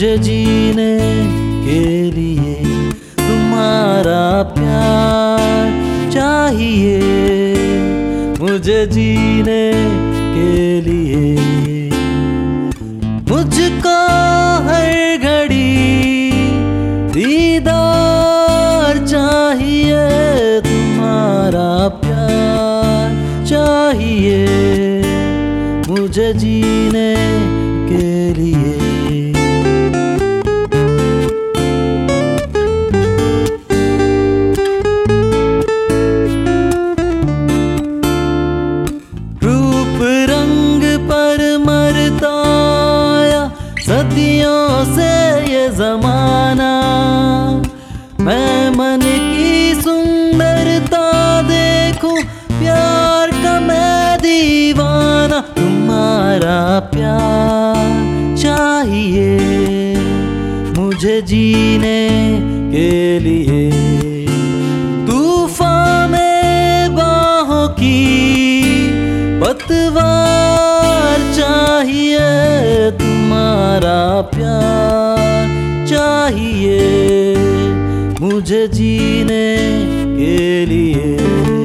मुझे जीने के लिए तुम्हारा प्यार चाहिए। मुझे जीने के लिए मुझको हर घड़ी दीदार चाहिए। तुम्हारा प्यार चाहिए। मुझे जीने जमाना। मैं मन की सुंदरता देखूँ, प्यार का मैं दीवाना। तुम्हारा प्यार चाहिए मुझे जीने के लिए। तूफ़ान में बाहों की पतवार चाहिए तुम्हारा प्यार चाहिए मुझे जीने के लिए।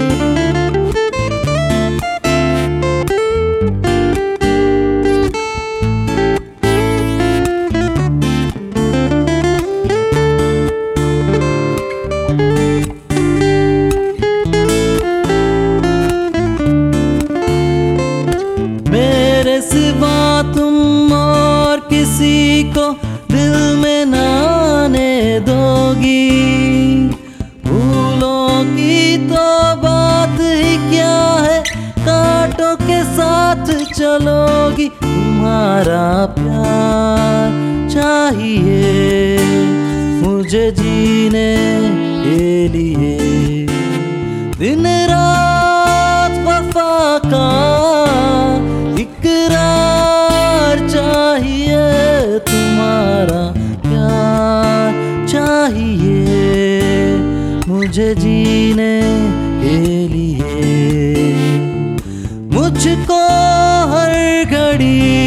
को दिल में न आने दोगी। फूलों की तो बात ही क्या है? कांटों के साथ चलोगी तुम्हारा प्यार। चाहिए मुझे जीने के लिए। मुझे जीने के लिए। मुझको हर घड़ी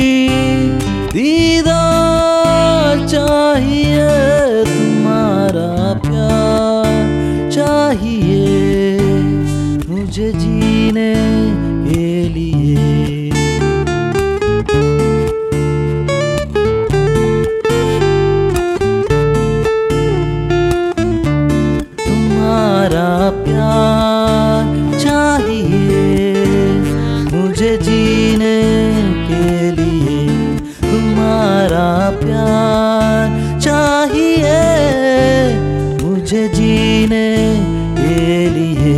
मुझे जीने के लिए तुम्हारा प्यार चाहिए। मुझे जीने के लिए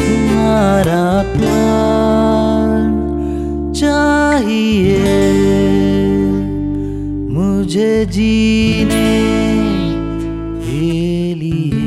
तुम्हारा प्यार चाहिए। मुझे जीने के लिए।